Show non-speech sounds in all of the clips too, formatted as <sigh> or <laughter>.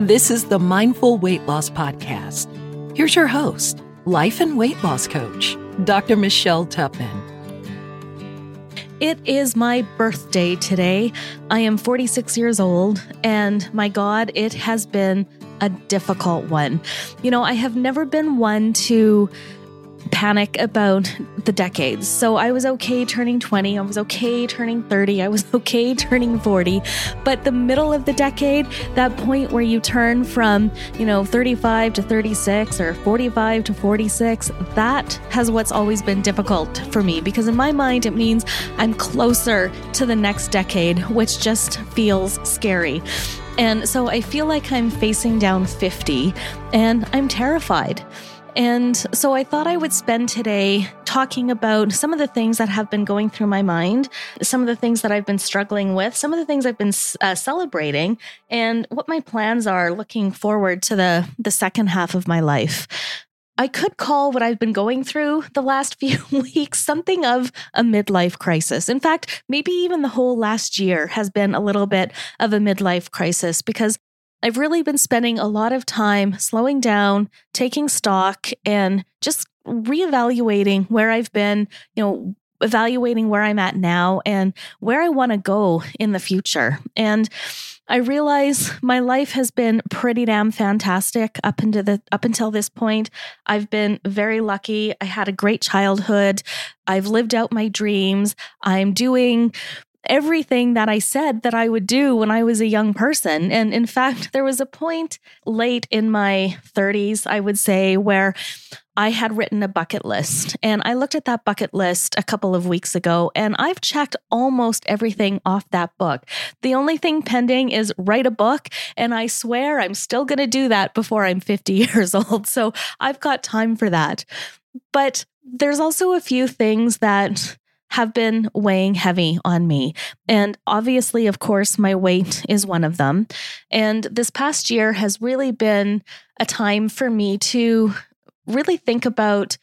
This is the Mindful Weight Loss Podcast. Here's your host, life and weight loss coach, Dr. Michelle Tupman. It is my birthday today. I am 46 years old, and my God, it has been a difficult one. You know, I have never been one to panic about the decades. So I was okay turning 20, I was okay turning 30, I was <laughs> okay turning 40. But the middle of the decade, that point where you turn from, you know, 35 to 36 or 45 to 46, that has what's always been difficult for me because in my mind it means I'm closer to the next decade, which just feels scary. And so I feel like I'm facing down 50 and I'm terrified. And so I thought I would spend today talking about some of the things that have been going through my mind, some of the things that I've been struggling with, some of the things I've been uh, celebrating, and what my plans are looking forward to the, the second half of my life. I could call what I've been going through the last <laughs> few weeks something of a midlife crisis. In fact, maybe even the whole last year has been a little bit of a midlife crisis because I've really been spending a lot of time slowing down, taking stock, and just reevaluating where I've been, you know, evaluating where I'm at now and where I want to go in the future. And I realize my life has been pretty damn fantastic up into the up until this point. I've been very lucky. I had a great childhood. I've lived out my dreams. I'm doing everything that I said that I would do when I was a young person. And in fact, <laughs> there was a point late in my 30s, I would say, where I had written a bucket list. And I looked at that bucket list a couple of weeks ago, and I've checked almost everything off that book. The only thing pending is write a book. And I swear I'm still going to do that before I'm 50 <laughs> years old. So I've got time for that. But there's also a few things that have been weighing heavy on me. And obviously, of course, my weight is one of them. And this past year has really been a time for me to really think about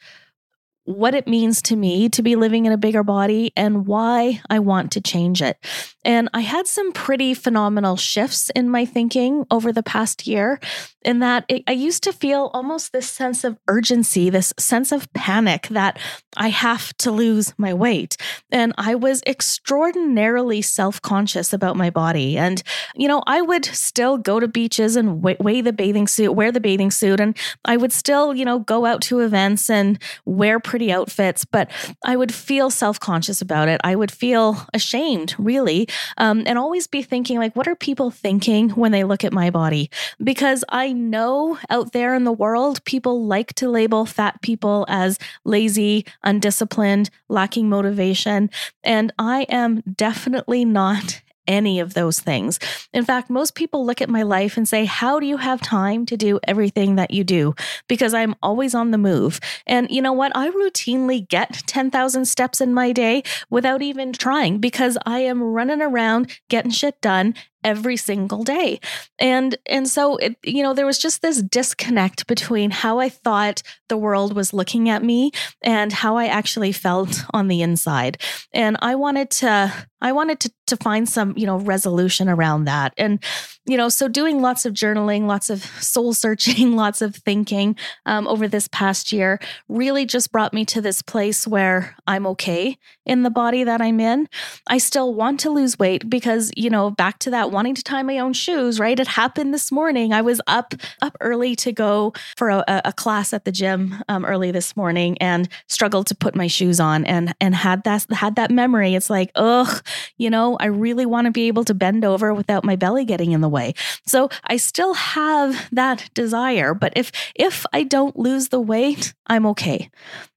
what it means to me to be living in a bigger body and why I want to change it. And I had some pretty phenomenal shifts in my thinking over the past year, in that it, I used to feel almost this sense of urgency, this sense of panic that I have to lose my weight. And I was extraordinarily self conscious about my body. And, you know, I would still go to beaches and weigh the bathing suit, wear the bathing suit, and I would still, you know, go out to events and wear pretty outfits, but I would feel self conscious about it. I would feel ashamed, really, um, and always be thinking, like, what are people thinking when they look at my body? Because I know out there in the world, people like to label fat people as lazy, undisciplined, lacking motivation. And I am definitely not any of those things. In fact, most people look at my life and say, How do you have time to do everything that you do? Because I'm always on the move. And you know what? I routinely get 10,000 steps in my day without even trying because I am running around getting shit done every single day. And and so it, you know there was just this disconnect between how I thought the world was looking at me and how I actually felt on the inside. And I wanted to I wanted to to find some, you know, resolution around that. And you know, so doing lots of journaling, lots of soul searching, <laughs> lots of thinking um, over this past year really just brought me to this place where I'm okay in the body that I'm in. I still want to lose weight because, you know, back to that wanting to tie my own shoes, right? It happened this morning. I was up up early to go for a, a class at the gym um, early this morning and struggled to put my shoes on and and had that had that memory. It's like, ugh, you know, I really want to be able to bend over without my belly getting in the way. So I still have that desire, but if if I don't lose the weight, I'm okay.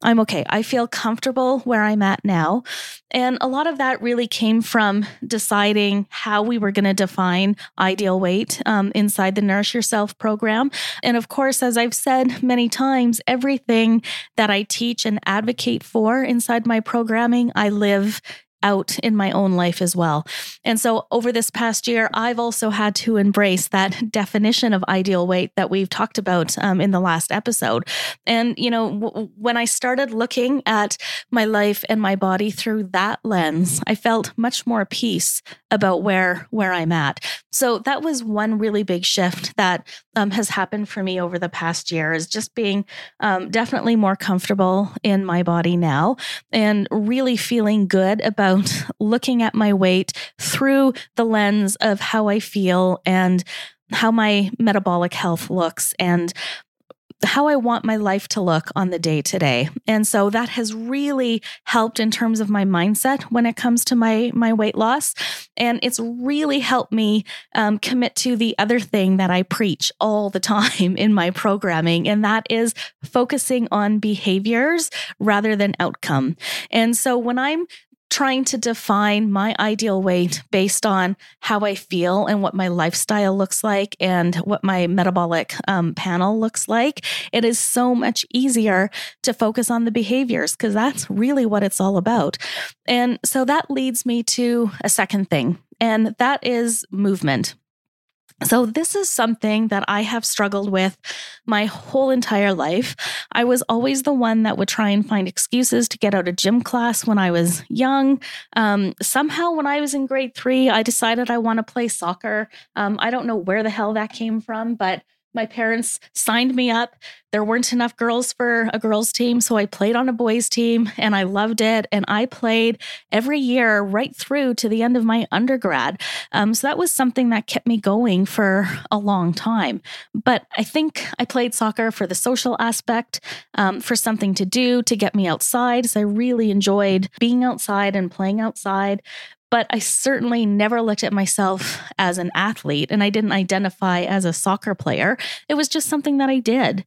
I'm okay. I feel comfortable where I'm at now. And a lot of that really came from deciding how we were going to define ideal weight um, inside the Nourish Yourself program. And of course, as I've said many times, everything that I teach and advocate for inside my programming, I live out in my own life as well. And so over this past year, I've also had to embrace that <laughs> definition of ideal weight that we've talked about um, in the last episode. And, you know, w- when I started looking at my life and my body through that lens, I felt much more peace about where where I'm at. So that was one really big shift that um, has happened for me over the past year is just being um, definitely more comfortable in my body now and really feeling good about looking at my weight through the lens of how I feel and how my metabolic health looks and how I want my life to look on the day to day. And so that has really helped in terms of my mindset when it comes to my my weight loss. And it's really helped me um, commit to the other thing that I preach all the <laughs> time in my programming, and that is focusing on behaviors rather than outcome. And so when I'm trying to define my ideal weight based on how I feel and what my lifestyle looks like and what my metabolic um, panel looks like, it is so much easier to focus on the behaviors because that's really what it's all about. And so that leads me to a second thing, and that is movement. So, this is something that I have struggled with my whole entire life. I was always the one that would try and find excuses to get out of gym class when I was young. Um, somehow, when I was in grade three, I decided I want to play soccer. Um, I don't know where the hell that came from, but my parents signed me up. There weren't enough girls for a girls' team, so I played on a boys' team and I loved it. And I played every year right through to the end of my undergrad. Um, so that was something that kept me going for a long time. But I think I played soccer for the social aspect, um, for something to do, to get me outside. So I really enjoyed being outside and playing outside but I certainly never looked at myself as an athlete and I didn't identify as a soccer player. It was just something that I did.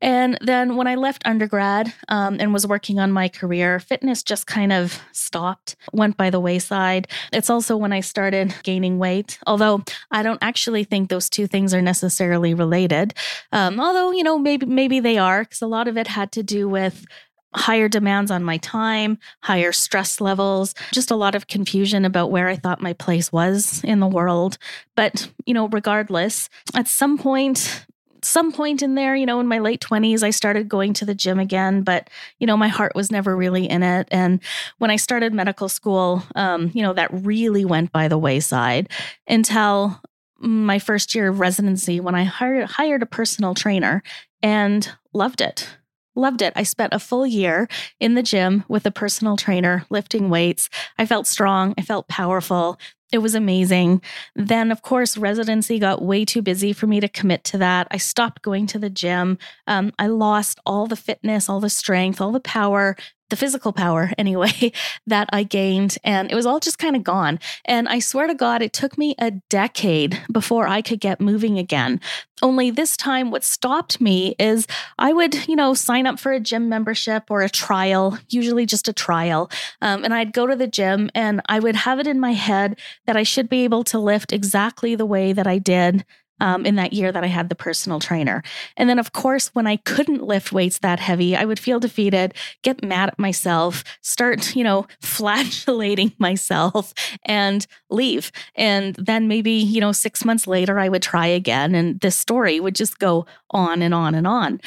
And then when I left undergrad um, and was working on my career, fitness just kind of stopped, went by the wayside. It's also when I started gaining weight, although I don't actually think those two things are necessarily related. Um, although, you know, maybe maybe they are, because a lot of it had to do with higher demands on my time, higher stress levels, just a lot of confusion about where I thought my place was in the world. But, you know, regardless, at some point, some point in there, you know, in my late 20s, I started going to the gym again, but, you know, my heart was never really in it. And when I started medical school, um, you know, that really went by the wayside until my first year of residency when I hired, hired a personal trainer and loved it Loved it. I spent a full year in the gym with a personal trainer lifting weights. I felt strong. I felt powerful. It was amazing. Then, of course, residency got way too busy for me to commit to that. I stopped going to the gym. Um, I lost all the fitness, all the strength, all the power the physical power <laughs> anyway that I gained and it was all just kind of gone. And I swear to God, it took me a decade before I could get moving again. Only this time, what stopped me is I would, you know, sign up for a gym membership or a trial, usually just a trial. Um, and I'd go to the gym and I would have it in my head that I should be able to lift exactly the way that I did um, in that year that I had the personal trainer. And then, of course, when I couldn't lift weights that heavy, I would feel defeated, get mad at myself, start, you know, <laughs> flagellating myself and leave. And then maybe, you know, six months later, I would try again. And this story would just go on and on and on.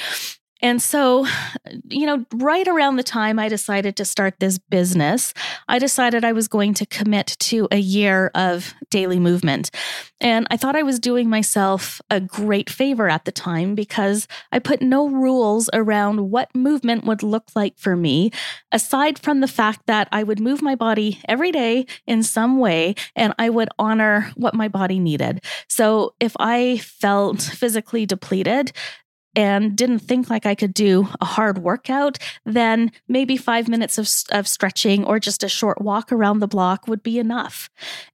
And so, you know, right around the time I decided to start this business, I decided I was going to commit to a year of daily movement. And I thought I was doing myself a great favor at the time because I put no rules around what movement would look like for me, aside from the fact that I would move my body every day in some way and I would honor what my body needed. So if I felt physically depleted, and didn't think like I could do a hard workout, then maybe five minutes of, of stretching or just a short walk around the block would be enough.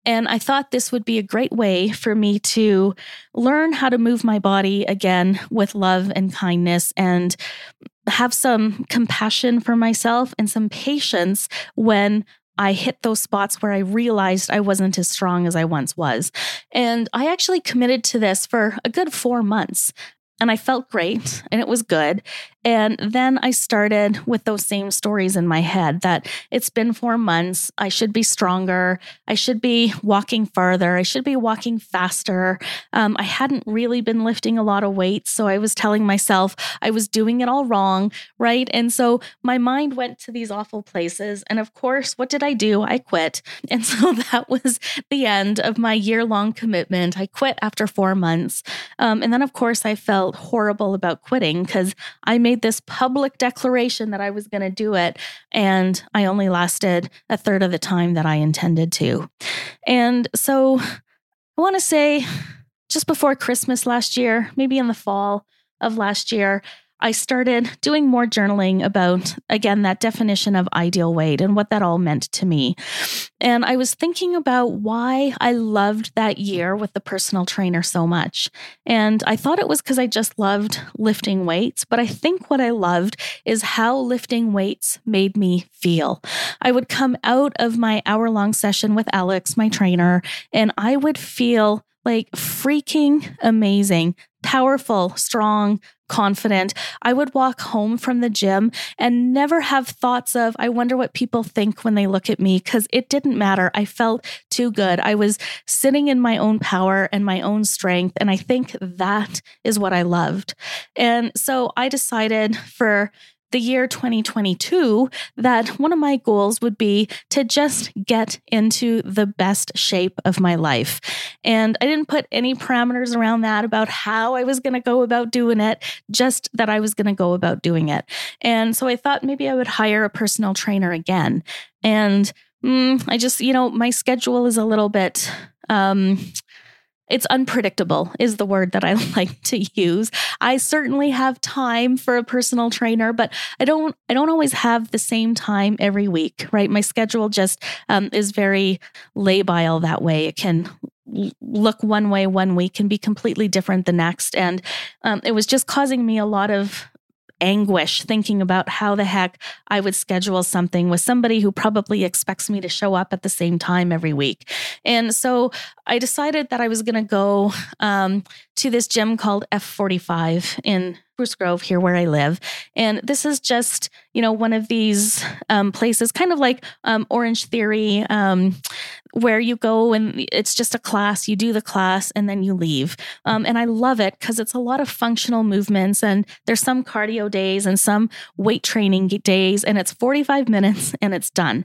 And I thought this would be a great way for me to learn how to move my body again with love and kindness and have some compassion for myself and some patience when I hit those spots where I realized I wasn't as strong as I once was. And I actually committed to this for a good four months and I felt great and it was good. And then I started with those same stories in my head that it's been four months. I should be stronger. I should be walking farther. I should be walking faster. Um, I hadn't really been lifting a lot of weight. So I was telling myself I was doing it all wrong. Right. And so my mind went to these awful places. And of course, what did I do? I quit. <laughs> And so that was the end of my year long commitment. I quit after four months. Um, and then, of course, I felt horrible about quitting because I made made this public declaration that I was going to do it. And I only lasted a third of the time that I intended to. And so I want to say just before Christmas last year, maybe in the fall of last year, I started doing more journaling about, again, that definition of ideal weight and what that all meant to me. And I was thinking about why I loved that year with the personal trainer so much. And I thought it was because I just loved lifting weights. But I think what I loved is how lifting weights made me feel. I would come out of my hour long session with Alex, my trainer, and I would feel like freaking amazing, powerful, strong, confident. I would walk home from the gym and never have thoughts of, I wonder what people think when they look at me, because it didn't matter. I felt too good. I was sitting in my own power and my own strength. And I think that is what I loved. And so I decided for the year 2022 that one of my goals would be to just get into the best shape of my life. And I didn't put any parameters around that about how I was going to go about doing it, just that I was going to go about doing it. And so I thought maybe I would hire a personal trainer again. And mm, I just, you know, my schedule is a little bit um it's unpredictable is the word that I <laughs> like to use. I certainly have time for a personal trainer, but I don't I don't always have the same time every week, right? My schedule just um, is very labile that way. It can look one way one week and be completely different the next and um, it was just causing me a lot of anguish thinking about how the heck I would schedule something with somebody who probably expects me to show up at the same time every week. And so I decided that I was going to go um, to this gym called F45 in Spruce Grove here where I live. And this is just, you know, one of these um, places, kind of like um, Orange Theory, um, where you go and it's just a class, you do the class and then you leave. Um, and I love it because it's a lot of functional movements and there's some cardio days and some weight training days, and it's 45 minutes and it's done.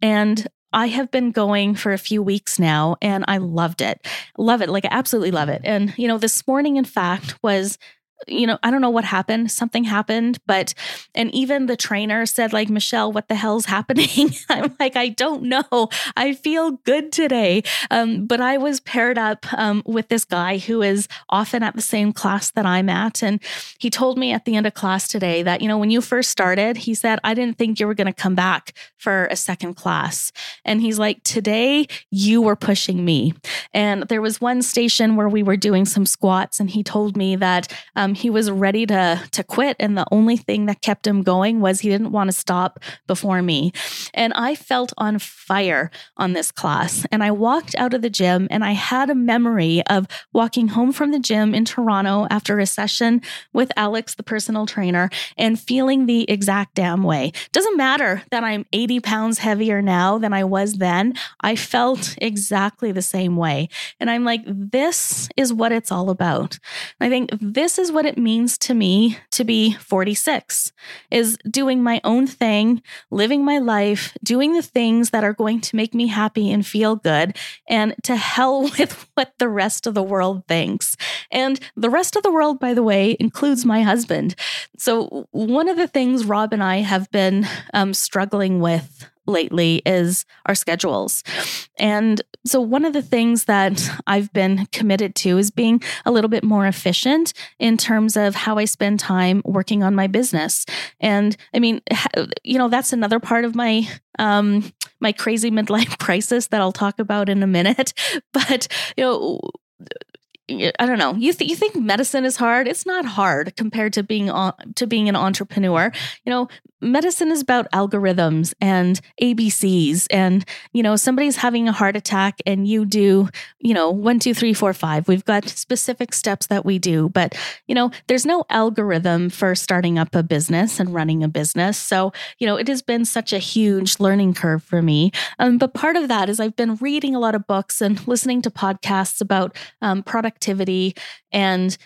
And I have been going for a few weeks now and I loved it. Love it. Like I absolutely love it. And, you know, this morning, in fact, was you know, I don't know what happened. Something happened, but and even the trainer said like, "Michelle, what the hell's <laughs> happening?" I'm like, "I don't know. I feel good today." Um, but I was paired up um, with this guy who is often at the same class that I'm at, and he told me at the end of class today that you know when you first started, he said, "I didn't think you were going to come back for a second class," and he's like, "Today you were pushing me." And there was one station where we were doing some squats, and he told me that. Um, um, he was ready to to quit, and the only thing that kept him going was he didn't want to stop before me. And I felt on fire on this class. And I walked out of the gym, and I had a memory of walking home from the gym in Toronto after a session with Alex, the personal trainer, and feeling the exact damn way. Doesn't matter that I'm 80 pounds heavier now than I was then. I felt exactly the same way. And I'm like, this is what it's all about. I think this is what what it means to me to be 46 is doing my own thing, living my life, doing the things that are going to make me happy and feel good, and to hell <laughs> with what the rest of the world thinks. And the rest of the world, by the way, includes my husband. So, one of the things Rob and I have been um, struggling with lately is our schedules. And so, one of the things that I've been committed to is being a little bit more efficient in terms of how I spend time working on my business. And I mean, you know, that's another part of my um my crazy midlife <laughs> crisis that I'll talk about in a minute. <laughs> But you know, I don't know. You th- you think medicine is hard? It's not hard compared to being on, to being an entrepreneur. You know, medicine is about algorithms and ABCs, and you know, somebody's having a heart attack, and you do, you know, one, two, three, four, five. We've got specific steps that we do, but you know, there's no algorithm for starting up a business and running a business. So you know, it has been such a huge learning curve for me. Um, but part of that is I've been reading a lot of books and listening to podcasts about um, productivity and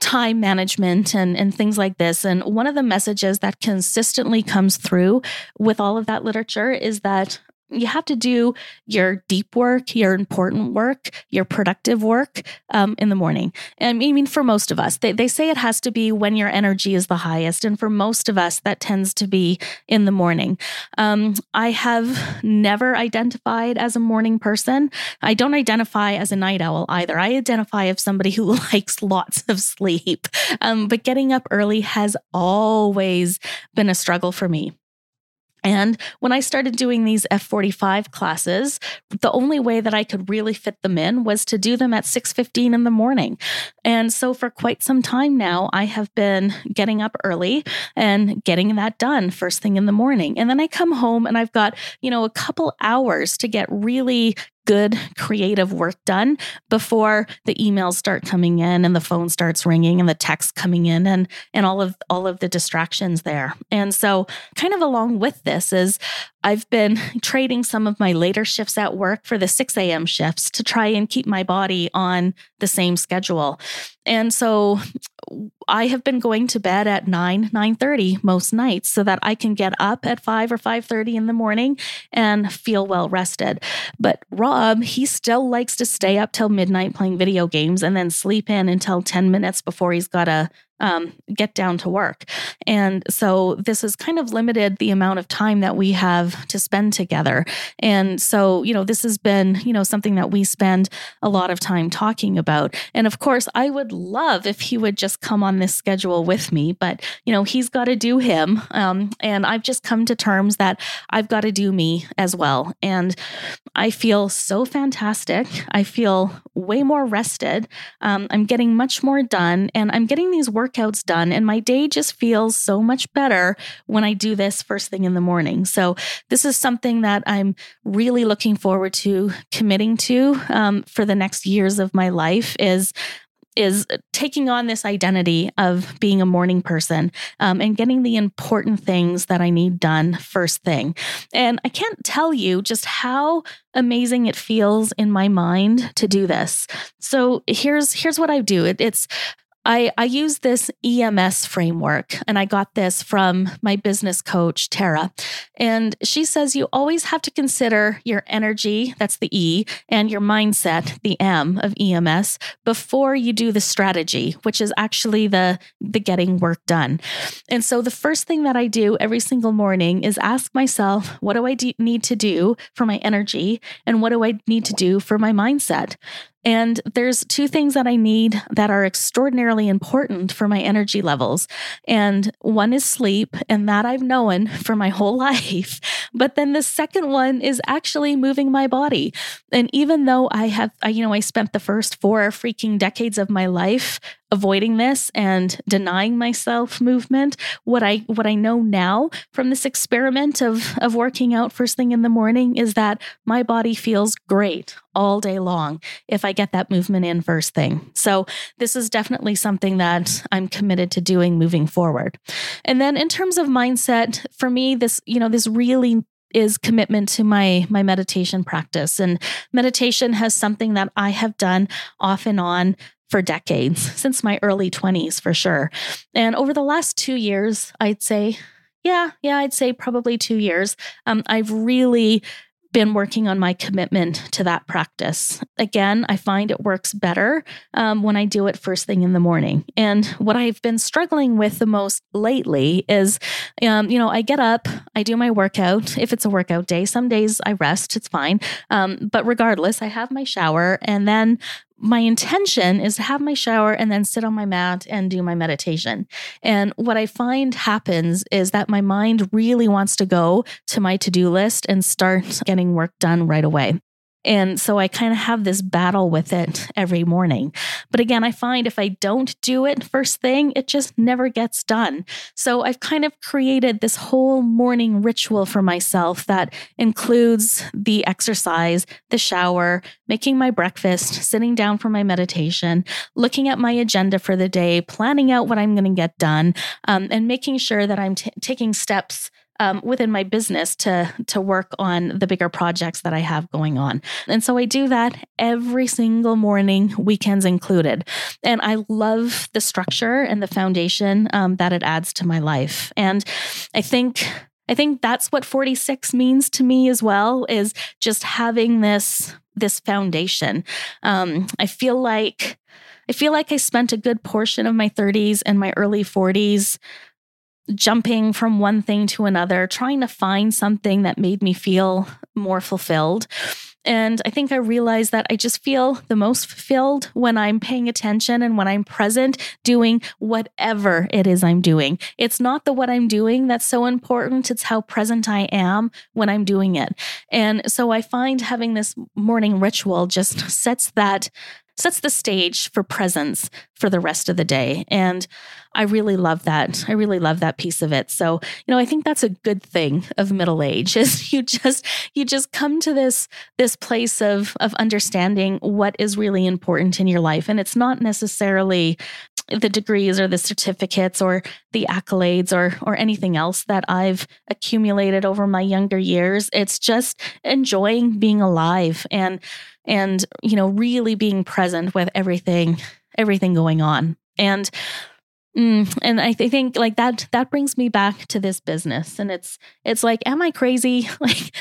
time management and, and things like this. And one of the messages that consistently comes through with all of that literature is that you have to do your deep work, your important work, your productive work um, in the morning. And I mean, for most of us, they, they say it has to be when your energy is the highest. And for most of us, that tends to be in the morning. Um, I have never identified as a morning person. I don't identify as a night owl either. I identify as somebody who <laughs> likes lots of sleep. Um, but getting up early has always been a struggle for me. And when I started doing these F45 classes, the only way that I could really fit them in was to do them at 6:15 in the morning. And so for quite some time now, I have been getting up early and getting that done first thing in the morning. And then I come home and I've got, you know, a couple hours to get really good creative work done before the emails start coming in and the phone starts ringing and the text coming in and and all of all of the distractions there. And so kind of along with this is I've been trading some of my later shifts at work for the 6 a.m. shifts to try and keep my body on the same schedule. And so I have been going to bed at 9, 9:30 most nights so that I can get up at 5 or 5:30 in the morning and feel well rested. But Rob, he still likes to stay up till midnight playing video games and then sleep in until 10 minutes before he's got to um, get down to work. And so this has kind of limited the amount of time that we have to spend together. And so, you know, this has been, you know, something that we spend a lot of time talking about. And of course, I would love if he would just come on this schedule with me, but, you know, he's got to do him. Um, and I've just come to terms that I've got to do me as well. And I feel so fantastic. I feel way more rested. Um, I'm getting much more done and I'm getting these workouts done, and my day just feels so much better when I do this first thing in the morning. So, this is something that I'm really looking forward to committing to um, for the next years of my life. Is is taking on this identity of being a morning person um, and getting the important things that I need done first thing. And I can't tell you just how amazing it feels in my mind to do this. So here's here's what I do. It, it's I, I use this EMS framework, and I got this from my business coach, Tara. And she says you always have to consider your energy, that's the E, and your mindset, the M of EMS, before you do the strategy, which is actually the, the getting work done. And so the first thing that I do every single morning is ask myself, what do I need to do for my energy? And what do I need to do for my mindset? And there's two things that I need that are extraordinarily important for my energy levels. And one is sleep, and that I've known <laughs> for my whole <laughs> life. But then the second one is actually moving my body. And even though I have, you know, I spent the first four freaking decades of my life avoiding this and denying myself movement. What i what i know now from this experiment of of working out first thing in the morning is that my body feels great all day long if i get that movement in first thing. So this is definitely something that i'm committed to doing moving forward. And then in terms of mindset for me this you know this really is commitment to my my meditation practice and meditation has something that I have done off and on for decades, <laughs> since my early 20s for sure. And over the last two years, I'd say, yeah, yeah, I'd say probably two years, um, I've really been working on my commitment to that practice. Again, I find it works better um, when I do it first thing in the morning. And what I've been struggling with the most lately is, um, you know, I get up, I do my workout. If it's a workout day, some days I rest, it's fine. Um, but regardless, I have my shower and then my intention is to have my shower and then sit on my mat and do my meditation. And what I find happens is that my mind really wants to go to my to do list and start <laughs> getting work done right away. And so I kind of have this battle with it every morning. But again, I find if I don't do it first thing, it just never gets done. So I've kind of created this whole morning ritual for myself that includes the exercise, the shower, making my breakfast, sitting down for my meditation, looking at my agenda for the day, planning out what I'm going to get done, um, and making sure that I'm t- taking steps um, within my business to to work on the bigger projects that I have going on. And so I do that every single morning, weekends included. And I love the structure and the foundation um, that it adds to my life. And I think I think that's what 46 means to me as well is just having this this foundation. Um, I feel like I feel like I spent a good portion of my 30s and my early 40s jumping from one thing to another, trying to find something that made me feel more fulfilled. And I think I realized that I just feel the most fulfilled when I'm paying attention and when I'm present doing whatever it is I'm doing. It's not the what I'm doing that's so important, it's how present I am when I'm doing it. And so I find having this morning ritual just sets that sets the stage for presence for the rest of the day. And I really love that. I really love that piece of it. So, you know, I think that's a good thing of middle age <laughs> is you just you just come to this this place of of understanding what is really important in your life and it's not necessarily the degrees or the certificates or the accolades or or anything else that I've accumulated over my younger years. It's just enjoying being alive and and you know really being present with everything everything going on. And mm, and I th- think like that that brings me back to this business. And it's it's like am i crazy? <laughs> Like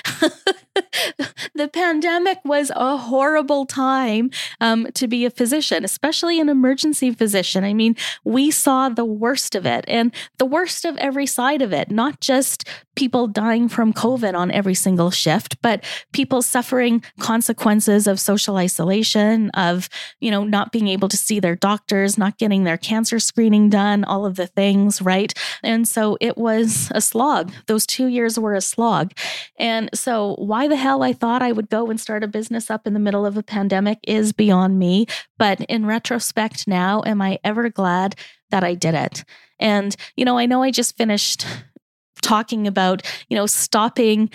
<laughs> the pandemic was a horrible time um, to be a physician, especially an emergency physician. I mean, we saw the worst of it and the worst of every side of it, not just people dying from COVID on every single shift, but people suffering consequences of social isolation, of, you know, not being able to see their doctors, not getting their cancer screening done, all of the things, right? And so it was a slog. Those two years were a slog. And so why the hell I thought I would go and start a business up in the middle of a pandemic is beyond me. But in retrospect now, am I ever glad that I did it? And, you know, I know I just finished talking about, you know, stopping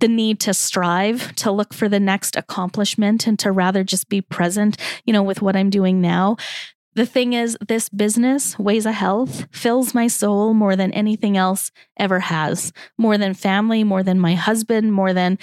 the need to strive to look for the next accomplishment and to rather just be present, you know, with what I'm doing now. The thing is, this business, Ways of Health, fills my soul more than anything else ever has. More than family, more than my husband, more than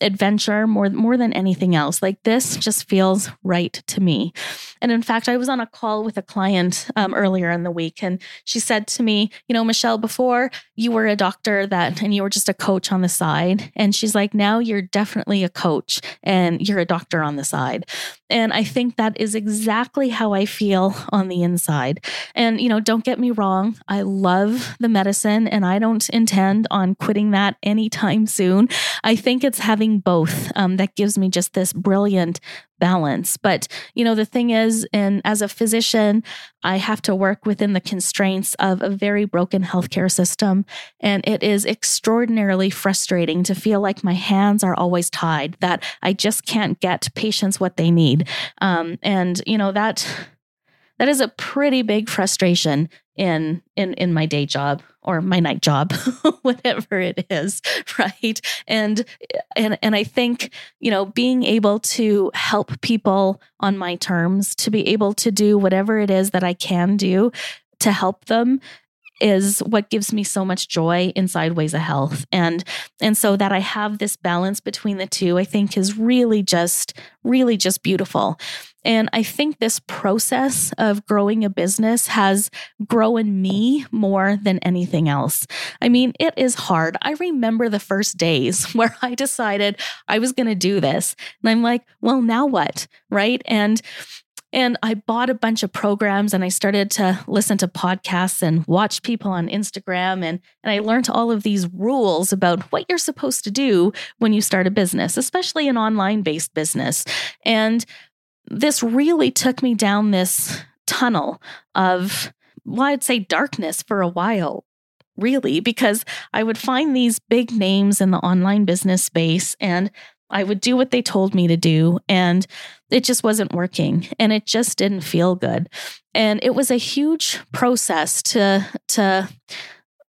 adventure more more than anything else. Like this just feels right to me. And in fact, I was on a call with a client um, earlier in the week, and she said to me, "You know, Michelle, before you were a doctor that, and you were just a coach on the side, and she's like, now you're definitely a coach, and you're a doctor on the side." And I think that is exactly how I feel on the inside. And you know, don't get me wrong, I love the medicine, and I don't intend on quitting that anytime soon. I think it's having having both um, that gives me just this brilliant balance. But, you know, the thing is, and as a physician, I have to work within the constraints of a very broken healthcare system. And it is extraordinarily frustrating to feel like my hands are always tied, that I just can't get patients what they need. Um, and, you know, that that is a pretty big frustration in in in my day job or my night job <laughs> whatever it is <laughs> right? And and and i think you know being able to help people on my terms to be able to do whatever it is that i can do to help them is what gives me so much joy inside ways of health. And and so that i have this balance between the two i think is really just really just beautiful And I think this process of growing a business has grown me more than anything else. I mean, it is hard. I remember the first days <laughs> where I decided I was going to do this. And I'm like, well, now what? Right. And and I bought a bunch of programs and I started to listen to podcasts and watch people on Instagram. And, and I learned all of these rules about what you're supposed to do when you start a business, especially an online based business. And this really took me down this tunnel of, well, I'd say darkness for a while really, because I would find these big names in the online business space and I would do what they told me to do, and it just wasn't working, and it just didn't feel good. And it was a huge process to to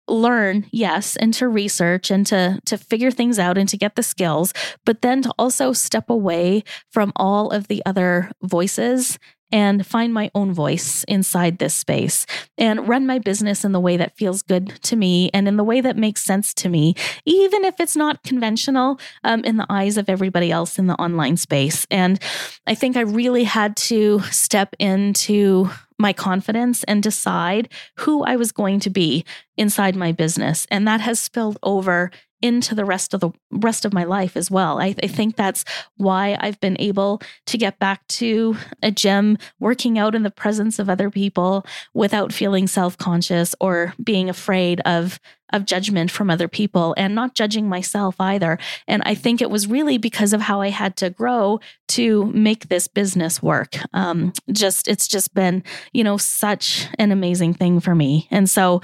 learn yes and to research and to to figure things out and to get the skills but then to also step away from all of the other voices and find my own voice inside this space and run my business in the way that feels good to me and in the way that makes sense to me, even if it's not conventional um, in the eyes of everybody else in the online space. And I think I really had to step into my confidence and decide who I was going to be inside my business. And that has spilled over into the rest of the rest of my life as well. I, I, think that's why I've been able to get back to a gym, working out in the presence of other people without feeling self-conscious or being afraid of of judgment from other people and not judging myself either. And I think it was really because of how I had to grow to make this business work. Um, just it's just been, you know, such an amazing thing for me. And so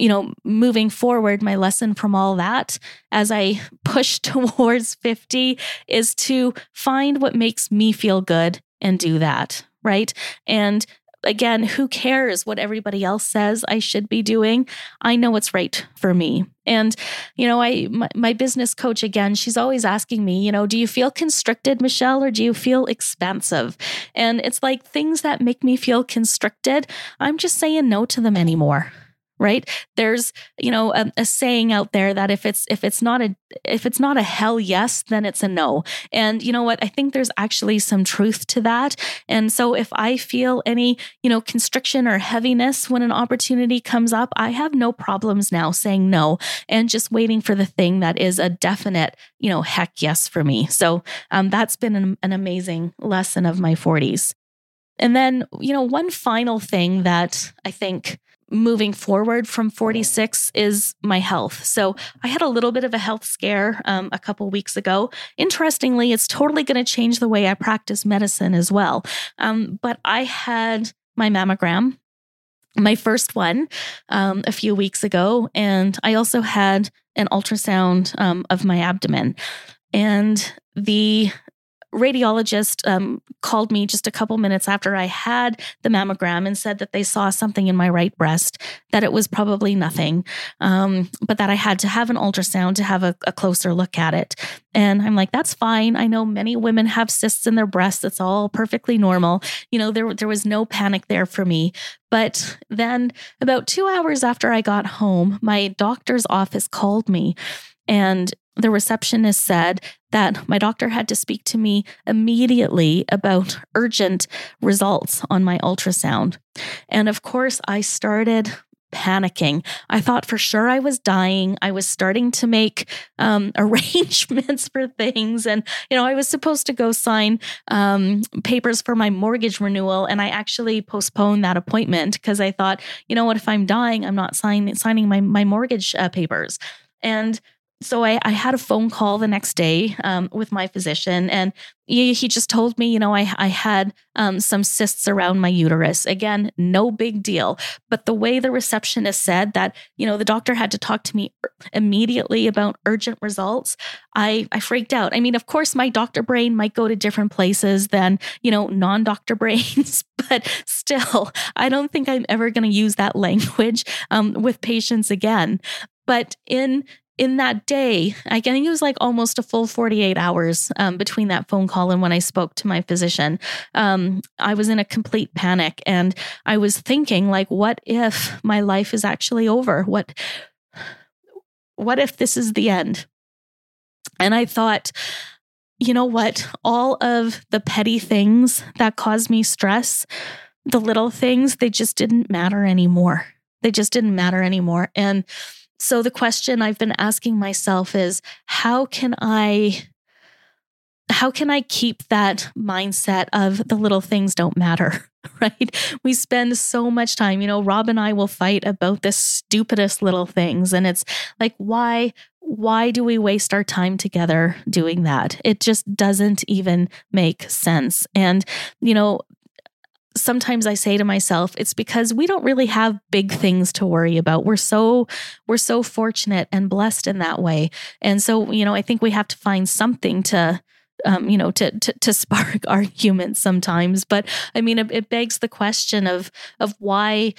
you know, moving forward, my lesson from all that as I <laughs> push <laughs> towards 50 is to find what makes me feel good and do that. Right. And again, who cares what everybody else says I should be doing? I know what's right for me. And, you know, I, my, my, business coach, again, she's always asking me, you know, do you feel constricted, Michelle, or do you feel expansive? And it's like things that make me feel constricted, I'm just saying no to them anymore right? There's you know a, a, saying out there that if it's if it's not a if it's not a hell yes then it's a no. And you know what? I think there's actually some truth to that. And so if i feel any you know constriction or heaviness when an opportunity comes up i have no problems now saying no and just waiting for the thing that is a definite you know heck yes for me. So um, that's been an, an amazing lesson of my 40s and then you know one final thing that i think moving forward from 46 is my health. So I had a little bit of a health scare um, a couple weeks ago. Interestingly, it's totally going to change the way I practice medicine as well. Um, but I had my mammogram. My first one um, a few weeks ago, and I also had an ultrasound um, of my abdomen. And the radiologist um, called me just a couple minutes after I had the mammogram and said that they saw something in my right breast, that it was probably nothing, um, but that I had to have an ultrasound to have a, a, closer look at it. And I'm like, that's fine. I know many women have cysts in their breasts. It's all perfectly normal. You know, there, there was no panic there for me. But then about two hours after I got home, my doctor's office called me and the receptionist said that my doctor had to speak to me immediately about urgent results on my ultrasound. And of course, I started panicking. I thought for sure I was dying. I was starting to make um, <laughs> arrangements for things. And, you know, I was supposed to go sign um, papers for my mortgage renewal. And I actually postponed that appointment because I thought, you know what, if I'm dying, I'm not sign, signing my, my mortgage uh, papers. And so I, I, had a phone call the next day um, with my physician, and he, he, just told me, you know, I, I had um, some cysts around my uterus. Again, no big deal. But the way the receptionist said that, you know, the doctor had to talk to me immediately about urgent results, I, I freaked out. I mean, of course, my doctor brain might go to different places than, you know, non doctor <laughs> brains, but still, I don't think I'm ever going to use that <laughs> language um, with patients again. But in in that day, I think it was like almost a full 48 hours um, between that phone call and when I spoke to my physician. Um, I was in a complete panic and I was thinking, like, what if my life is actually over? What, what if this is the end? And I thought, you know what? All of the petty things that caused me stress, the little things, they just didn't matter anymore. They just didn't matter anymore. And so the question I've been asking myself is how can I how can I keep that mindset of the little things don't matter? <laughs> Right? We spend so much time, you know, Rob and I will fight about the stupidest little things. And it's like, why, why do we waste our time together doing that? It just doesn't even make sense. And, you know, sometimes I say to myself, it's because we don't really have big things to worry about. We're so we're so fortunate and blessed in that way. And so, you know, I think we have to find something to um, you know, to, to, to <laughs> spark arguments sometimes. But I mean, it, it begs the question of of why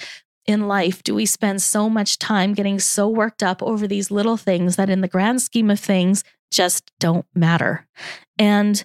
in life do we spend so much time getting so worked up over these little things that, in the grand scheme of things, just don't matter. And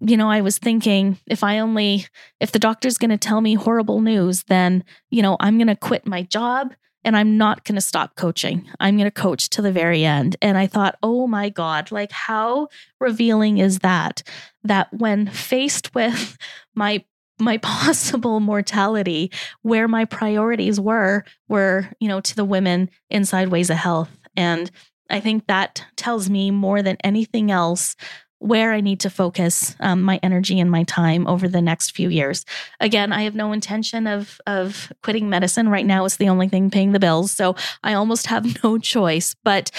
you know, I was thinking if I only, if the doctor's going to tell me horrible news, then, you know, I'm going to quit my job and I'm not going to stop coaching. I'm going to coach to the very end. And I thought, oh my God, like how revealing is that? That when faced with <laughs> my my <laughs> possible mortality where my priorities were were you know to the women inside ways of health and i think that tells me more than anything else where I need to focus um, my energy and my time over the next few years. Again, I have no intention of of quitting medicine right now. It's the only thing paying the bills, so I almost have <laughs> no choice. But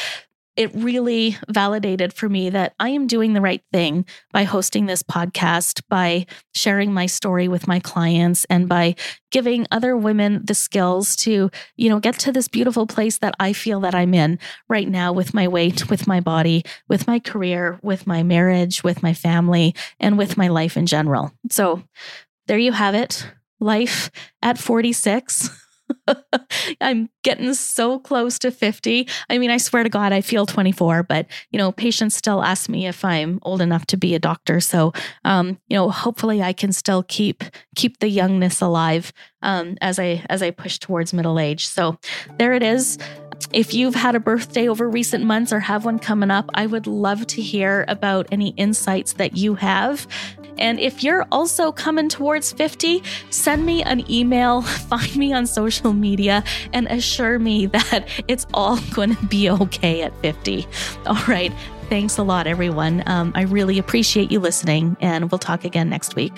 it really validated for me that I am doing the right thing by hosting this podcast, by sharing my story with my clients, and by giving other women the skills to, you know, get to this beautiful place that I feel that I'm in right now with my weight, with my body, with my career, with my marriage, with my family, and with my life in general. So there you have it. Life at 46. <laughs> <laughs> I'm getting so close to 50. I mean, I swear to God, I feel 24, but you know, patients still ask me if I'm old enough to be a doctor. So, um, you know, hopefully I can still keep keep the youngness alive um, as I as I push towards middle age. So, there it is. If you've had a birthday over recent months or have one coming up, I would love to hear about any insights that you have. And if you're also coming towards 50, send me an email, <laughs> find me on social media, and assure me <laughs> that it's all <laughs> going to be okay at 50. All right. Thanks a lot, everyone. Um, I really appreciate you listening, and we'll talk again next week.